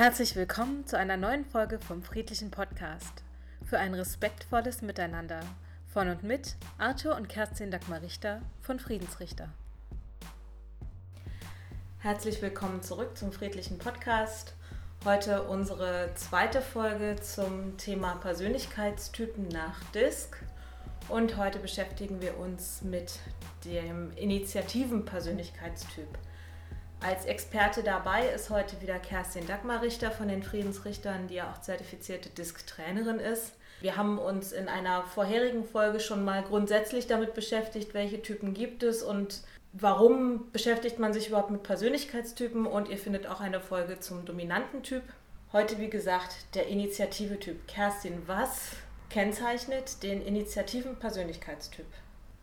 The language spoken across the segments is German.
Herzlich willkommen zu einer neuen Folge vom Friedlichen Podcast für ein respektvolles Miteinander von und mit Arthur und Kerstin Dagmar Richter von Friedensrichter. Herzlich willkommen zurück zum Friedlichen Podcast. Heute unsere zweite Folge zum Thema Persönlichkeitstypen nach DISC. Und heute beschäftigen wir uns mit dem Initiativen-Persönlichkeitstyp. Als Experte dabei ist heute wieder Kerstin Dagmar Richter von den Friedensrichtern, die ja auch zertifizierte Disk-Trainerin ist. Wir haben uns in einer vorherigen Folge schon mal grundsätzlich damit beschäftigt, welche Typen gibt es und warum beschäftigt man sich überhaupt mit Persönlichkeitstypen und ihr findet auch eine Folge zum dominanten Typ. Heute, wie gesagt, der Initiative-Typ. Kerstin, was kennzeichnet den Initiativen-Persönlichkeitstyp?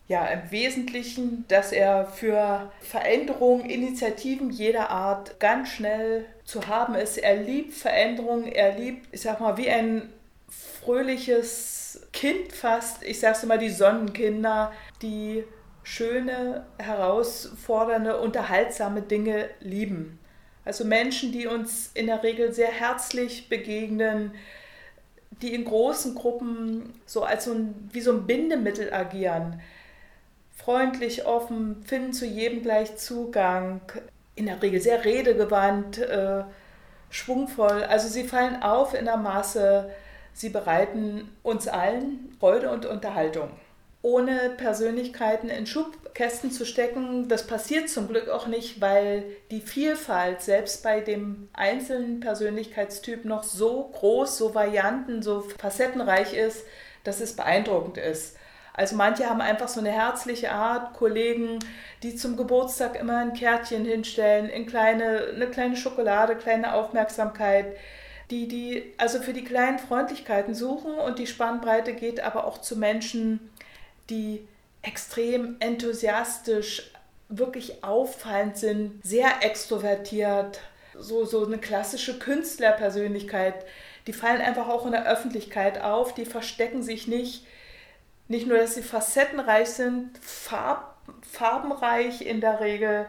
Ja, im Wesentlichen, dass er für Veränderungen, Initiativen jeder Art ganz schnell zu haben ist. Er liebt Veränderungen, er liebt, ich sag mal, wie ein fröhliches Kind fast, ich sag's immer, die Sonnenkinder, die schöne, herausfordernde, unterhaltsame Dinge lieben. Also Menschen, die uns in der Regel sehr herzlich begegnen, die in großen Gruppen so als so ein, wie so ein Bindemittel agieren freundlich, offen, finden zu jedem gleich Zugang, in der Regel sehr redegewandt, äh, schwungvoll. Also sie fallen auf in der Masse, sie bereiten uns allen Freude und Unterhaltung. Ohne Persönlichkeiten in Schubkästen zu stecken, das passiert zum Glück auch nicht, weil die Vielfalt selbst bei dem einzelnen Persönlichkeitstyp noch so groß, so varianten, so facettenreich ist, dass es beeindruckend ist. Also manche haben einfach so eine herzliche Art, Kollegen, die zum Geburtstag immer ein Kärtchen hinstellen, in kleine, eine kleine Schokolade, kleine Aufmerksamkeit, die, die also für die kleinen Freundlichkeiten suchen und die Spannbreite geht aber auch zu Menschen, die extrem enthusiastisch, wirklich auffallend sind, sehr extrovertiert, so, so eine klassische Künstlerpersönlichkeit. Die fallen einfach auch in der Öffentlichkeit auf, die verstecken sich nicht nicht nur, dass sie facettenreich sind, farb, farbenreich in der Regel,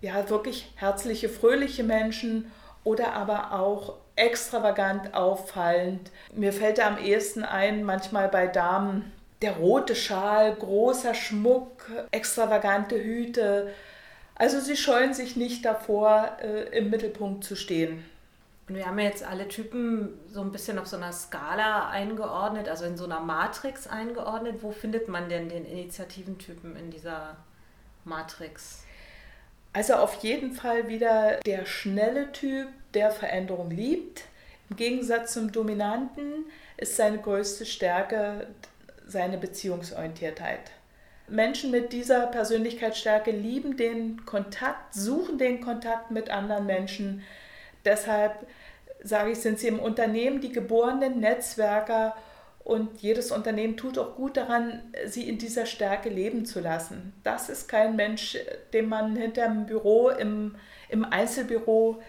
ja, wirklich herzliche, fröhliche Menschen oder aber auch extravagant auffallend. Mir fällt da am ehesten ein, manchmal bei Damen, der rote Schal, großer Schmuck, extravagante Hüte. Also sie scheuen sich nicht davor, äh, im Mittelpunkt zu stehen. Und wir haben ja jetzt alle Typen so ein bisschen auf so einer Skala eingeordnet, also in so einer Matrix eingeordnet. Wo findet man denn den Initiativentypen in dieser Matrix? Also auf jeden Fall wieder der schnelle Typ, der Veränderung liebt. Im Gegensatz zum Dominanten ist seine größte Stärke seine Beziehungsorientiertheit. Menschen mit dieser Persönlichkeitsstärke lieben den Kontakt, suchen den Kontakt mit anderen Menschen. Deshalb sage ich, sind sie im Unternehmen die geborenen Netzwerker und jedes Unternehmen tut auch gut daran, sie in dieser Stärke leben zu lassen. Das ist kein Mensch, den man hinterm Büro, im, im Einzelbüro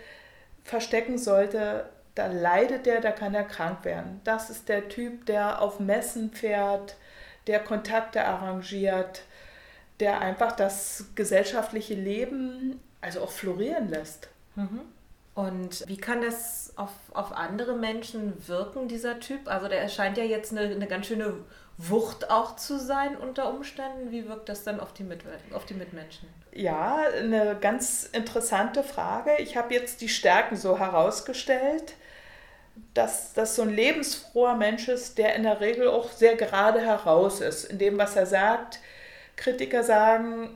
verstecken sollte. Da leidet er, da kann er krank werden. Das ist der Typ, der auf Messen fährt, der Kontakte arrangiert, der einfach das gesellschaftliche Leben also auch florieren lässt. Mhm. Und wie kann das auf, auf andere Menschen wirken, dieser Typ? Also der erscheint ja jetzt eine, eine ganz schöne Wucht auch zu sein unter Umständen. Wie wirkt das dann auf die, Mit auf die Mitmenschen? Ja, eine ganz interessante Frage. Ich habe jetzt die Stärken so herausgestellt, dass das so ein lebensfroher Mensch ist, der in der Regel auch sehr gerade heraus ist in dem, was er sagt. Kritiker sagen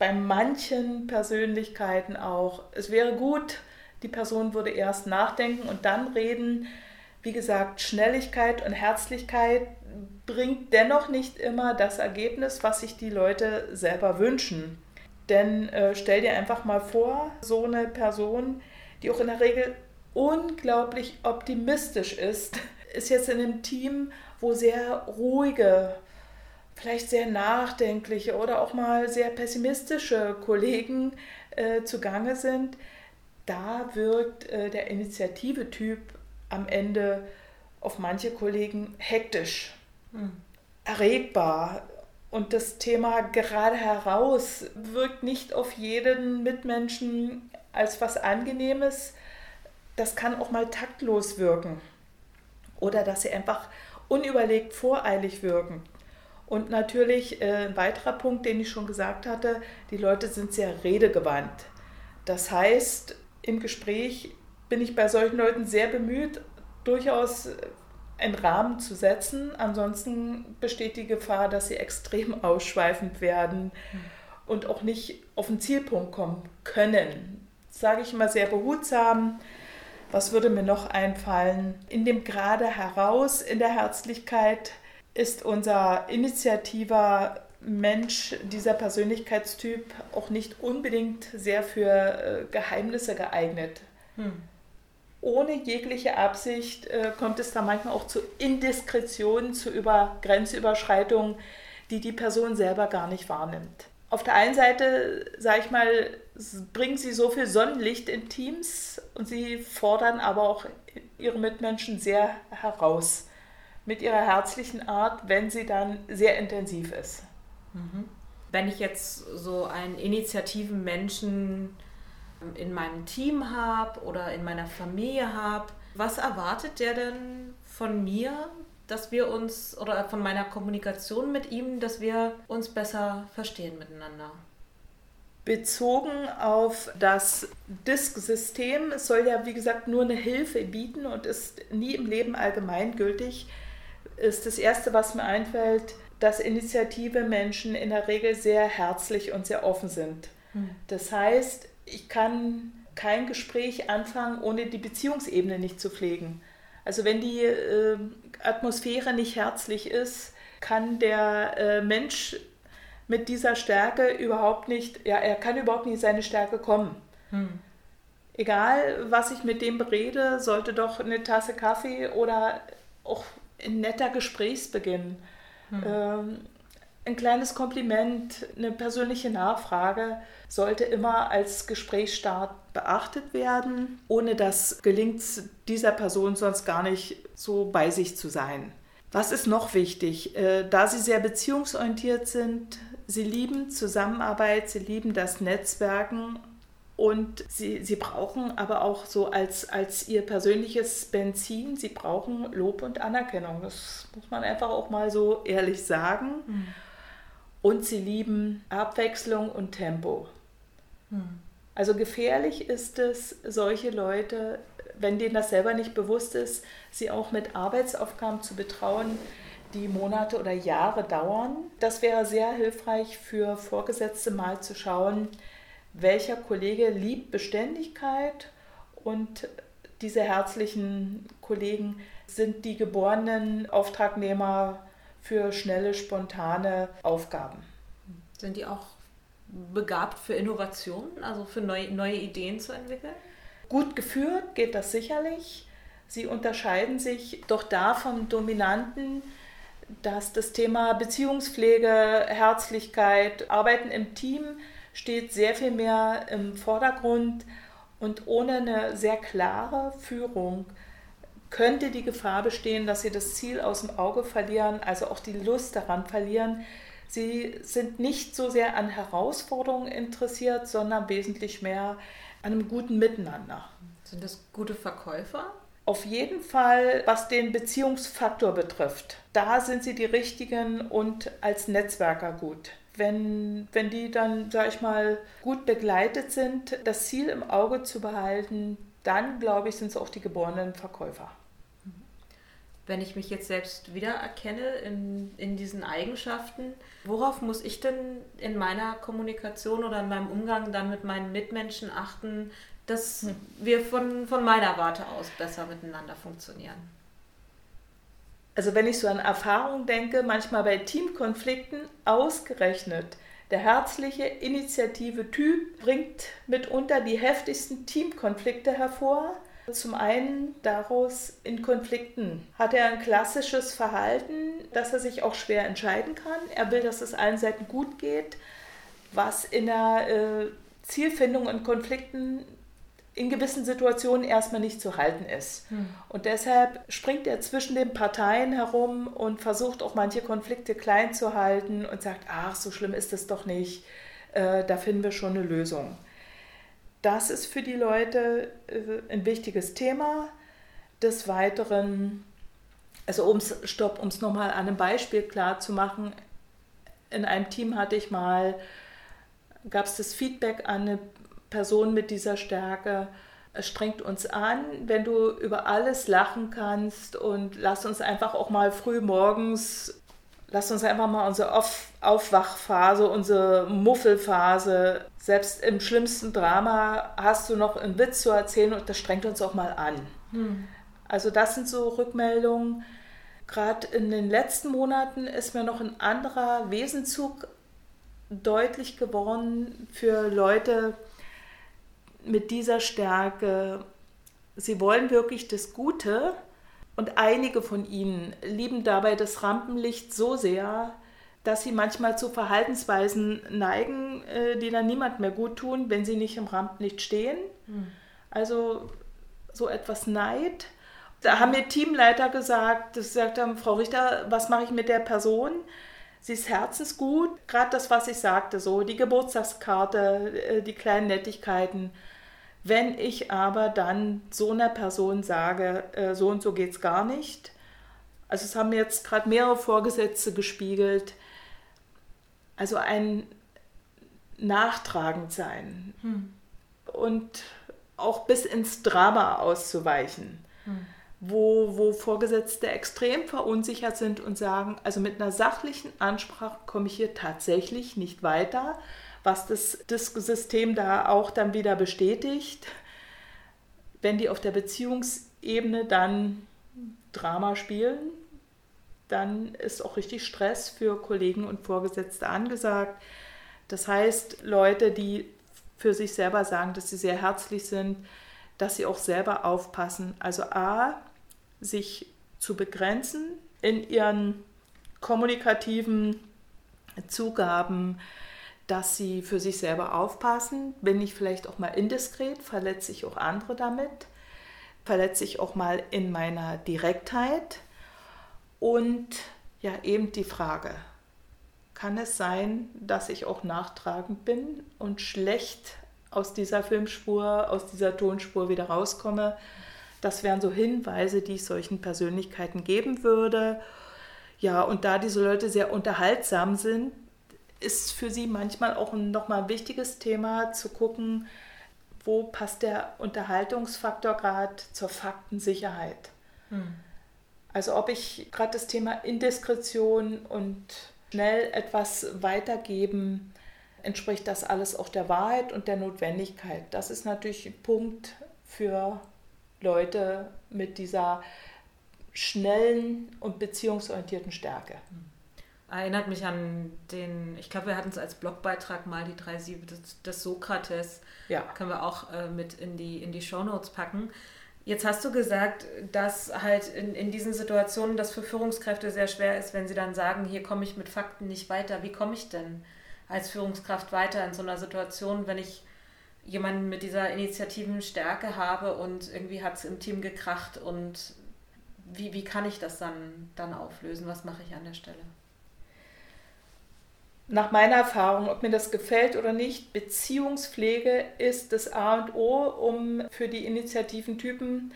bei manchen Persönlichkeiten auch, es wäre gut, die Person würde erst nachdenken und dann reden. Wie gesagt, Schnelligkeit und Herzlichkeit bringt dennoch nicht immer das Ergebnis, was sich die Leute selber wünschen. Denn äh, stell dir einfach mal vor, so eine Person, die auch in der Regel unglaublich optimistisch ist, ist jetzt in einem Team, wo sehr ruhige, vielleicht sehr nachdenkliche oder auch mal sehr pessimistische Kollegen äh, zugange sind da wirkt äh, der Initiative-Typ am Ende auf manche Kollegen hektisch, hm. erregbar. Und das Thema gerade heraus wirkt nicht auf jeden Mitmenschen als was Angenehmes. das kann auch mal taktlos wirken oder dass sie einfach unüberlegt voreilig wirken. Und natürlich äh, ein weiterer Punkt, den ich schon gesagt hatte, die Leute sind sehr redegewandt. Das heißt, im Gespräch bin ich bei solchen Leuten sehr bemüht, durchaus einen Rahmen zu setzen. Ansonsten besteht die Gefahr, dass sie extrem ausschweifend werden und auch nicht auf den Zielpunkt kommen können. Das sage ich immer sehr behutsam. Was würde mir noch einfallen? In dem Gerade heraus, in der Herzlichkeit, ist unser initiativer Mensch, dieser Persönlichkeitstyp, auch nicht unbedingt sehr für äh, Geheimnisse geeignet. Hm. Ohne jegliche Absicht äh, kommt es da manchmal auch zu Indiskretionen, zu Über Grenzüberschreitungen, die die Person selber gar nicht wahrnimmt. Auf der einen Seite, sage ich mal, bringen sie so viel Sonnenlicht in Teams und sie fordern aber auch ihre Mitmenschen sehr heraus mit ihrer herzlichen Art, wenn sie dann sehr intensiv ist. Mhm. Wenn ich jetzt so einen initiativen Menschen in meinem Team habe oder in meiner Familie habe, was erwartet der denn von mir, dass wir uns oder von meiner Kommunikation mit ihm, dass wir uns besser verstehen miteinander? Bezogen auf das Disk-System, es soll ja wie gesagt nur eine Hilfe bieten und ist nie im Leben allgemeingültig ist das Erste, was mir einfällt, dass initiative Menschen in der Regel sehr herzlich und sehr offen sind. Hm. Das heißt, ich kann kein Gespräch anfangen, ohne die Beziehungsebene nicht zu pflegen. Also wenn die äh, Atmosphäre nicht herzlich ist, kann der äh, Mensch mit dieser Stärke überhaupt nicht, ja, er kann überhaupt nicht in seine Stärke kommen. Hm. Egal, was ich mit dem berede, sollte doch eine Tasse Kaffee oder auch ein netter Gesprächsbeginn, hm. ähm, ein kleines Kompliment, eine persönliche Nachfrage sollte immer als Gesprächsstart beachtet werden. Ohne das gelingt es dieser Person sonst gar nicht so bei sich zu sein. Was ist noch wichtig? Äh, da Sie sehr beziehungsorientiert sind, Sie lieben Zusammenarbeit, Sie lieben das Netzwerken und sie, sie brauchen aber auch so als, als ihr persönliches Benzin, sie brauchen Lob und Anerkennung. Das muss man einfach auch mal so ehrlich sagen. Mhm. Und sie lieben Abwechslung und Tempo. Mhm. Also gefährlich ist es, solche Leute, wenn denen das selber nicht bewusst ist, sie auch mit Arbeitsaufgaben zu betrauen, die Monate oder Jahre dauern. Das wäre sehr hilfreich für Vorgesetzte mal zu schauen, welcher Kollege liebt Beständigkeit und diese herzlichen Kollegen sind die geborenen Auftragnehmer für schnelle, spontane Aufgaben. Sind die auch begabt für Innovationen, also für neue, neue Ideen zu entwickeln? Gut geführt geht das sicherlich. Sie unterscheiden sich doch da vom Dominanten, dass das Thema Beziehungspflege, Herzlichkeit, Arbeiten im Team steht sehr viel mehr im Vordergrund und ohne eine sehr klare Führung könnte die Gefahr bestehen, dass sie das Ziel aus dem Auge verlieren, also auch die Lust daran verlieren. Sie sind nicht so sehr an Herausforderungen interessiert, sondern wesentlich mehr an einem guten Miteinander. Sind das gute Verkäufer? Auf jeden Fall, was den Beziehungsfaktor betrifft. Da sind sie die richtigen und als Netzwerker gut wenn, wenn die dann, sag ich mal, gut begleitet sind, das Ziel im Auge zu behalten, dann glaube ich, sind es auch die geborenen Verkäufer. Wenn ich mich jetzt selbst wiedererkenne in, in diesen Eigenschaften, worauf muss ich denn in meiner Kommunikation oder in meinem Umgang dann mit meinen Mitmenschen achten, dass hm. wir von, von meiner Warte aus besser miteinander funktionieren? Also wenn ich so an Erfahrungen denke, manchmal bei Teamkonflikten ausgerechnet, der herzliche, initiative Typ bringt mitunter die heftigsten Teamkonflikte hervor. Zum einen daraus in Konflikten hat er ein klassisches Verhalten, dass er sich auch schwer entscheiden kann. Er will, dass es allen Seiten gut geht, was in der äh, Zielfindung in Konflikten in gewissen Situationen erstmal nicht zu halten ist. Hm. Und deshalb springt er zwischen den Parteien herum und versucht auch manche Konflikte klein zu halten und sagt, ach, so schlimm ist es doch nicht, äh, da finden wir schon eine Lösung. das ist für die Leute äh, ein wichtiges Thema. Des Weiteren, also ums, stopp, um es nochmal an einem Beispiel klar zu machen, in einem Team hatte ich mal, gab es das Feedback an eine Person mit dieser Stärke, es strengt uns an, wenn du über alles lachen kannst und lass uns einfach auch mal früh morgens, lass uns einfach mal unsere Auf Aufwachphase, unsere Muffelphase, selbst im schlimmsten Drama hast du noch einen Witz zu erzählen und das strengt uns auch mal an. Hm. Also das sind so Rückmeldungen. Gerade in den letzten Monaten ist mir noch ein anderer Wesenzug deutlich geworden für Leute, mit dieser Stärke. Sie wollen wirklich das Gute und einige von ihnen lieben dabei das Rampenlicht so sehr, dass sie manchmal zu Verhaltensweisen neigen, äh, die dann niemand mehr gut tun, wenn sie nicht im Rampenlicht stehen. Mhm. Also so etwas Neid. Da haben mir Teamleiter gesagt, das gesagt haben, Frau Richter, was mache ich mit der Person? Sie ist herzensgut, gerade das, was ich sagte, so die Geburtstagskarte, äh, die kleinen Nettigkeiten. Wenn ich aber dann so einer Person sage, äh, so und so geht es gar nicht, also es haben jetzt gerade mehrere Vorgesetzte gespiegelt, also ein nachtragend sein hm. und auch bis ins Drama auszuweichen, hm. wo, wo Vorgesetzte extrem verunsichert sind und sagen, also mit einer sachlichen Ansprache komme ich hier tatsächlich nicht weiter was das, das System da auch dann wieder bestätigt. Wenn die auf der Beziehungsebene dann Drama spielen, dann ist auch richtig Stress für Kollegen und Vorgesetzte angesagt. Das heißt, Leute, die für sich selber sagen, dass sie sehr herzlich sind, dass sie auch selber aufpassen. Also a, sich zu begrenzen in ihren kommunikativen Zugaben, dass sie für sich selber aufpassen. Bin ich vielleicht auch mal indiskret, verletze ich auch andere damit, verletze ich auch mal in meiner Direktheit. Und ja, eben die Frage, kann es sein, dass ich auch nachtragend bin und schlecht aus dieser Filmspur, aus dieser Tonspur wieder rauskomme? Das wären so Hinweise, die ich solchen Persönlichkeiten geben würde. Ja, und da diese Leute sehr unterhaltsam sind, ist für sie manchmal auch ein nochmal wichtiges Thema zu gucken, wo passt der Unterhaltungsfaktor gerade zur Faktensicherheit. Hm. Also ob ich gerade das Thema Indiskretion und schnell etwas weitergeben, entspricht das alles auch der Wahrheit und der Notwendigkeit. Das ist natürlich ein Punkt für Leute mit dieser schnellen und beziehungsorientierten Stärke. Hm. Erinnert mich an den, ich glaube, wir hatten es als Blogbeitrag mal, die drei Siebe des, des Sokrates. Ja. Können wir auch äh, mit in die, in die Shownotes packen. Jetzt hast du gesagt, dass halt in, in diesen Situationen das für Führungskräfte sehr schwer ist, wenn sie dann sagen, hier komme ich mit Fakten nicht weiter. Wie komme ich denn als Führungskraft weiter in so einer Situation, wenn ich jemanden mit dieser initiativen Stärke habe und irgendwie hat es im Team gekracht und wie, wie kann ich das dann, dann auflösen? Was mache ich an der Stelle? Nach meiner Erfahrung, ob mir das gefällt oder nicht, Beziehungspflege ist das A und O, um für die Initiativentypen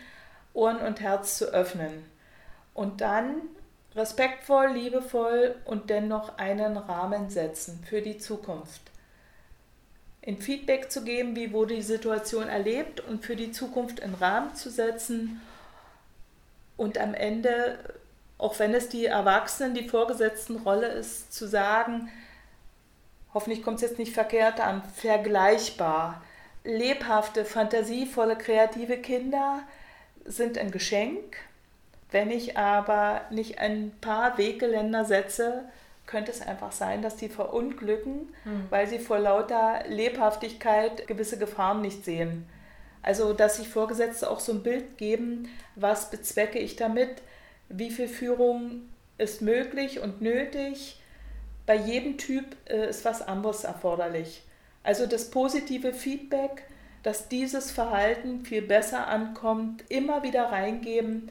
Ohren und Herz zu öffnen. Und dann respektvoll, liebevoll und dennoch einen Rahmen setzen für die Zukunft. In Feedback zu geben, wie wurde die Situation erlebt und für die Zukunft einen Rahmen zu setzen und am Ende, auch wenn es die Erwachsenen, die vorgesetzten Rolle ist, zu sagen, hoffentlich kommt es jetzt nicht verkehrt an, vergleichbar. Lebhafte, fantasievolle, kreative Kinder sind ein Geschenk. Wenn ich aber nicht ein paar Weggeländer setze, könnte es einfach sein, dass die verunglücken, mhm. weil sie vor lauter Lebhaftigkeit gewisse Gefahren nicht sehen. Also, dass sich Vorgesetzte auch so ein Bild geben, was bezwecke ich damit, wie viel Führung ist möglich und nötig, bei jedem Typ äh, ist was anderes erforderlich. Also das positive Feedback, dass dieses Verhalten viel besser ankommt, immer wieder reingeben,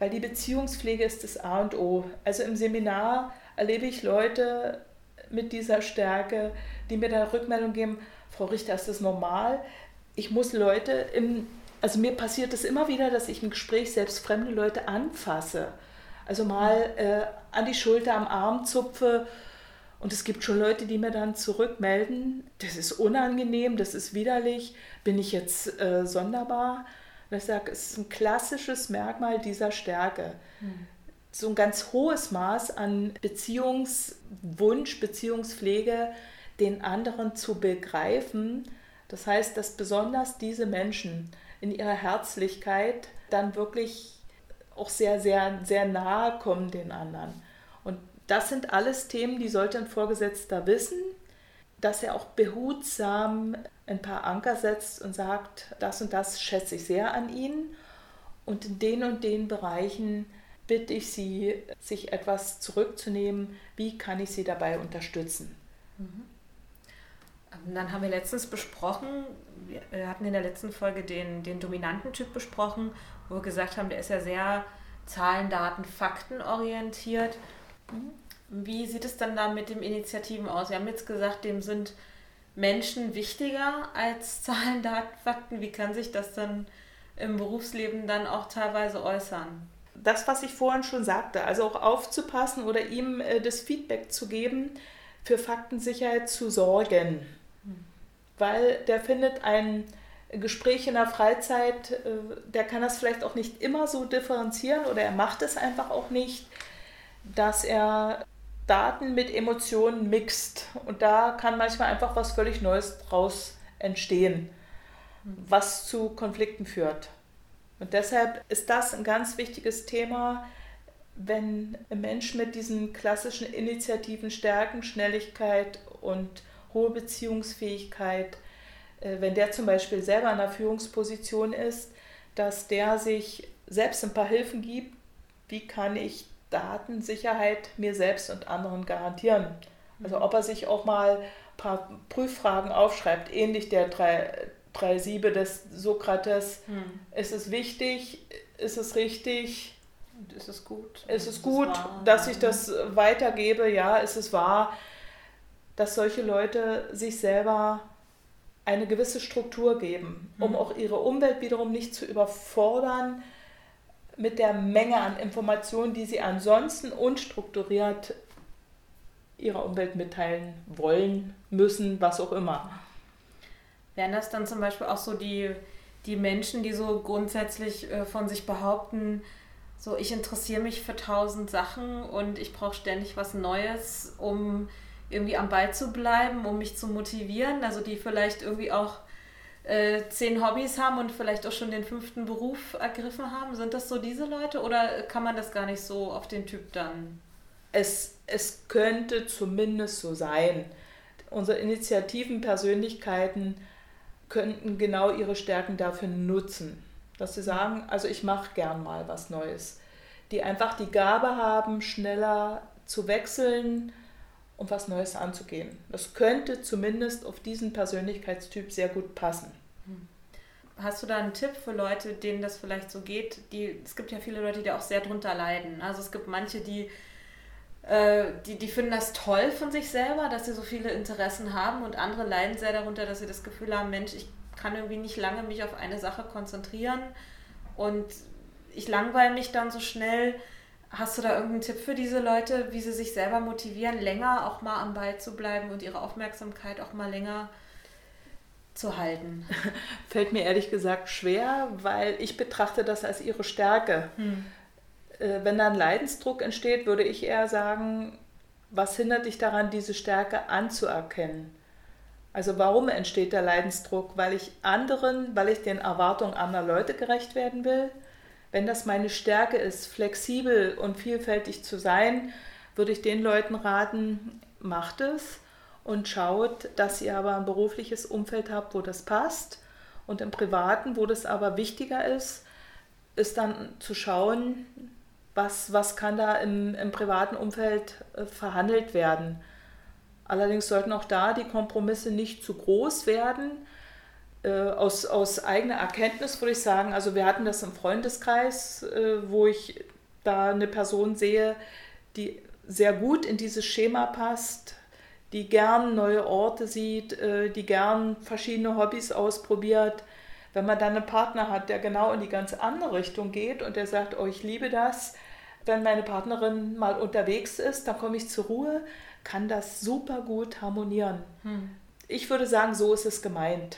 weil die Beziehungspflege ist das A und O. Also im Seminar erlebe ich Leute mit dieser Stärke, die mir da Rückmeldung geben, Frau Richter, ist das normal? ich muss Leute im, also mir passiert es immer wieder, dass ich im Gespräch selbst fremde Leute anfasse. Also mal äh, an die Schulter, am Arm zupfe. Und es gibt schon Leute, die mir dann zurückmelden, das ist unangenehm, das ist widerlich, bin ich jetzt äh, sonderbar? Und ich sage, es ist ein klassisches Merkmal dieser Stärke. Mhm. So ein ganz hohes Maß an Beziehungswunsch, Beziehungspflege, den anderen zu begreifen. Das heißt, dass besonders diese Menschen in ihrer Herzlichkeit dann wirklich auch sehr, sehr, sehr nahe kommen den anderen. Und das sind alles Themen, die sollte ein Vorgesetzter wissen, dass er auch behutsam ein paar Anker setzt und sagt, das und das schätze ich sehr an Ihnen und in den und den Bereichen bitte ich Sie, sich etwas zurückzunehmen. Wie kann ich Sie dabei unterstützen? Mhm. Dann haben wir letztens besprochen, wir hatten in der letzten Folge den, den dominanten Typ besprochen, wo wir gesagt haben, der ist ja sehr Zahlen, Daten, Fakten orientiert. Mhm. Wie sieht es dann da mit dem Initiativen aus? Wir haben jetzt gesagt, dem sind Menschen wichtiger als Zahlen, Daten, Fakten. Wie kann sich das dann im Berufsleben dann auch teilweise äußern? Das, was ich vorhin schon sagte, also auch aufzupassen oder ihm äh, das Feedback zu geben, für Faktensicherheit zu sorgen. Hm. Weil der findet ein Gespräch in der Freizeit, äh, der kann das vielleicht auch nicht immer so differenzieren oder er macht es einfach auch nicht, dass er Daten mit Emotionen mixt. Und da kann manchmal einfach was völlig Neues draus entstehen, was zu Konflikten führt. Und deshalb ist das ein ganz wichtiges Thema, wenn ein Mensch mit diesen klassischen Initiativen Stärken, Schnelligkeit und hohe Beziehungsfähigkeit äh, wenn der zum Beispiel selber in einer Führungsposition ist, dass der sich selbst ein paar Hilfen gibt, wie kann ich Datensicherheit mir selbst und anderen garantieren. Also ob er sich auch mal ein paar Prüffragen aufschreibt, ähnlich der drei, drei Siebe des Sokrates. Hm. Ist es wichtig? Ist es richtig? Und ist es gut? Ist es gut, es dass ich das weitergebe? Ja, ist es wahr, dass solche Leute sich selber eine gewisse Struktur geben, um mhm. auch ihre Umwelt wiederum nicht zu überfordern mit der Menge an Informationen, die sie ansonsten unstrukturiert ihrer Umwelt mitteilen wollen, müssen, was auch immer. Wären das dann zum Beispiel auch so die, die Menschen, die so grundsätzlich äh, von sich behaupten, so ich interessiere mich für tausend Sachen und ich brauche ständig was Neues, um irgendwie am Ball zu bleiben, um mich zu motivieren. Also die vielleicht irgendwie auch äh, zehn Hobbys haben und vielleicht auch schon den fünften Beruf ergriffen haben. Sind das so diese Leute oder kann man das gar nicht so auf den Typ dann? Es, es könnte zumindest so sein. Unsere Initiativen, Persönlichkeiten könnten genau ihre Stärken dafür nutzen. Dass sie sagen, also ich mache gern mal was Neues. Die einfach die Gabe haben, schneller zu wechseln, um was Neues anzugehen. Das könnte zumindest auf diesen Persönlichkeitstyp sehr gut passen. Hast du da einen Tipp für Leute, denen das vielleicht so geht? Die, es gibt ja viele Leute, die auch sehr drunter leiden. Also es gibt manche, die, äh, die, die finden das toll von sich selber, dass sie so viele Interessen haben und andere leiden sehr darunter, dass sie das Gefühl haben, Mensch, ich kann irgendwie nicht lange mich auf eine Sache konzentrieren und ich langweile mich dann so schnell. Hast du da irgendeinen Tipp für diese Leute, wie sie sich selber motivieren, länger auch mal am Ball zu bleiben und ihre Aufmerksamkeit auch mal länger zu halten? Fällt mir ehrlich gesagt schwer, weil ich betrachte das als ihre Stärke. Hm. Äh, wenn da ein Leidensdruck entsteht, würde ich eher sagen, was hindert dich daran, diese Stärke anzuerkennen? Also warum entsteht der Leidensdruck? Weil ich anderen, weil ich den Erwartungen anderer Leute gerecht werden will? Wenn das meine Stärke ist, flexibel und vielfältig zu sein, würde ich den Leuten raten, macht es und schaut, dass ihr aber ein berufliches Umfeld habt, wo das passt. Und im privaten, wo das aber wichtiger ist, ist dann zu schauen, was, was kann da im, im privaten Umfeld äh, verhandelt werden. Allerdings sollten auch da die Kompromisse nicht zu groß werden, äh, aus, aus eigener Erkenntnis würde ich sagen, also wir hatten das im Freundeskreis, äh, wo ich da eine Person sehe, die sehr gut in dieses Schema passt, die gern neue Orte sieht, äh, die gern verschiedene Hobbys ausprobiert, Wenn man dann einen Partner hat, der genau in die ganz andere Richtung geht und der sagt, oh, ich liebe das, wenn meine Partnerin mal unterwegs ist, dann komme ich zur Ruhe, kann das super gut harmonieren. Hm. Ich würde sagen, so ist es gemeint.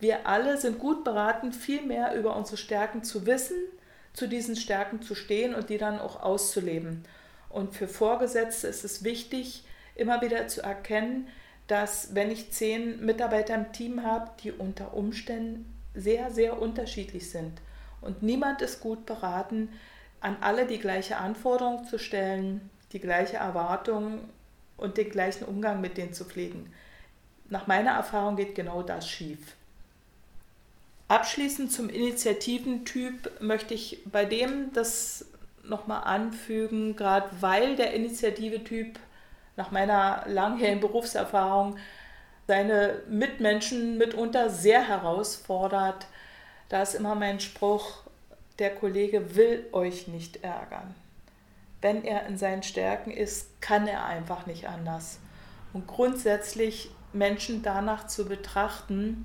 Wir alle sind gut beraten, viel mehr über unsere Stärken zu wissen, zu diesen Stärken zu stehen und die dann auch auszuleben. Und für Vorgesetzte ist es wichtig, immer wieder zu erkennen, dass wenn ich zehn Mitarbeiter im Team habe, die unter Umständen sehr, sehr unterschiedlich sind. Und niemand ist gut beraten, an alle die gleiche Anforderung zu stellen, die gleiche Erwartung und den gleichen Umgang mit denen zu pflegen. Nach meiner Erfahrung geht genau das schief. Abschließend zum Initiativentyp möchte ich bei dem das nochmal anfügen, gerade weil der Initiative-Typ nach meiner langjährigen Berufserfahrung seine Mitmenschen mitunter sehr herausfordert. Da ist immer mein Spruch, der Kollege will euch nicht ärgern. Wenn er in seinen Stärken ist, kann er einfach nicht anders. Und grundsätzlich Menschen danach zu betrachten,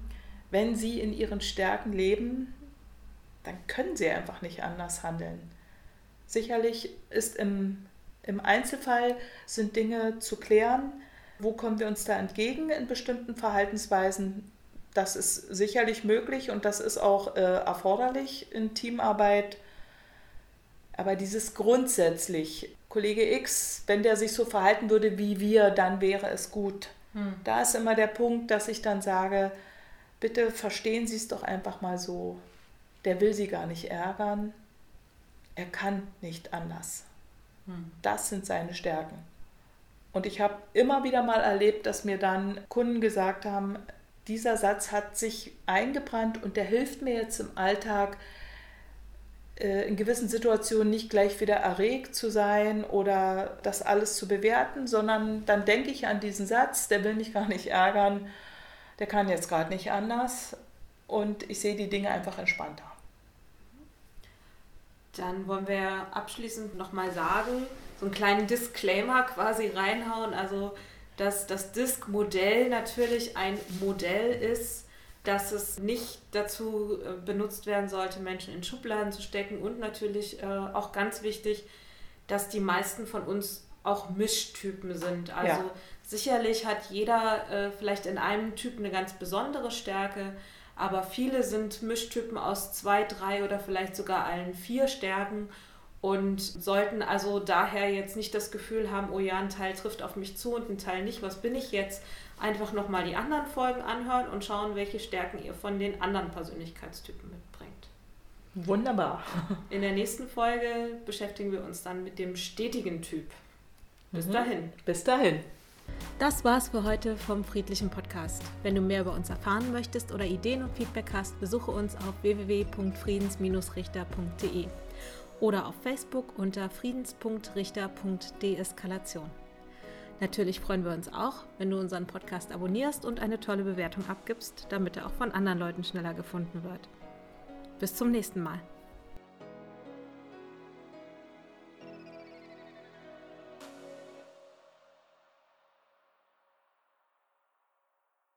wenn sie in ihren Stärken leben, dann können sie einfach nicht anders handeln. Sicherlich ist im, im Einzelfall sind Dinge zu klären, wo kommen wir uns da entgegen in bestimmten Verhaltensweisen. Das ist sicherlich möglich und das ist auch äh, erforderlich in Teamarbeit. Aber dieses grundsätzlich, Kollege X, wenn der sich so verhalten würde wie wir, dann wäre es gut. Hm. Da ist immer der Punkt, dass ich dann sage, bitte verstehen Sie es doch einfach mal so. Der will Sie gar nicht ärgern. Er kann nicht anders. Das sind seine Stärken. Und ich habe immer wieder mal erlebt, dass mir dann Kunden gesagt haben, dieser Satz hat sich eingebrannt und der hilft mir jetzt im Alltag, äh, in gewissen Situationen nicht gleich wieder erregt zu sein oder das alles zu bewerten, sondern dann denke ich an diesen Satz, der will mich gar nicht ärgern, der kann jetzt gerade nicht anders und ich sehe die Dinge einfach entspannter. Dann wollen wir abschließend nochmal sagen, so einen kleinen Disclaimer quasi reinhauen, also dass das Disk-Modell natürlich ein Modell ist, dass es nicht dazu äh, benutzt werden sollte, Menschen in Schubladen zu stecken und natürlich äh, auch ganz wichtig, dass die meisten von uns auch Mischtypen sind. Also ja. sicherlich hat jeder äh, vielleicht in einem Typ eine ganz besondere Stärke, aber viele sind Mischtypen aus zwei, drei oder vielleicht sogar allen vier Stärken und sollten also daher jetzt nicht das Gefühl haben, oh ja, ein Teil trifft auf mich zu und ein Teil nicht, was bin ich jetzt? Einfach nochmal die anderen Folgen anhören und schauen, welche Stärken ihr von den anderen Persönlichkeitstypen mitbringt. Wunderbar. In der nächsten Folge beschäftigen wir uns dann mit dem stetigen Typ. Bis mhm. dahin. Bis dahin. Das war's für heute vom Friedlichen Podcast. Wenn du mehr über uns erfahren möchtest oder Ideen und Feedback hast, besuche uns auf www.friedens-richter.de oder auf Facebook unter friedens.richter.deeskalation. Natürlich freuen wir uns auch, wenn du unseren Podcast abonnierst und eine tolle Bewertung abgibst, damit er auch von anderen Leuten schneller gefunden wird. Bis zum nächsten Mal.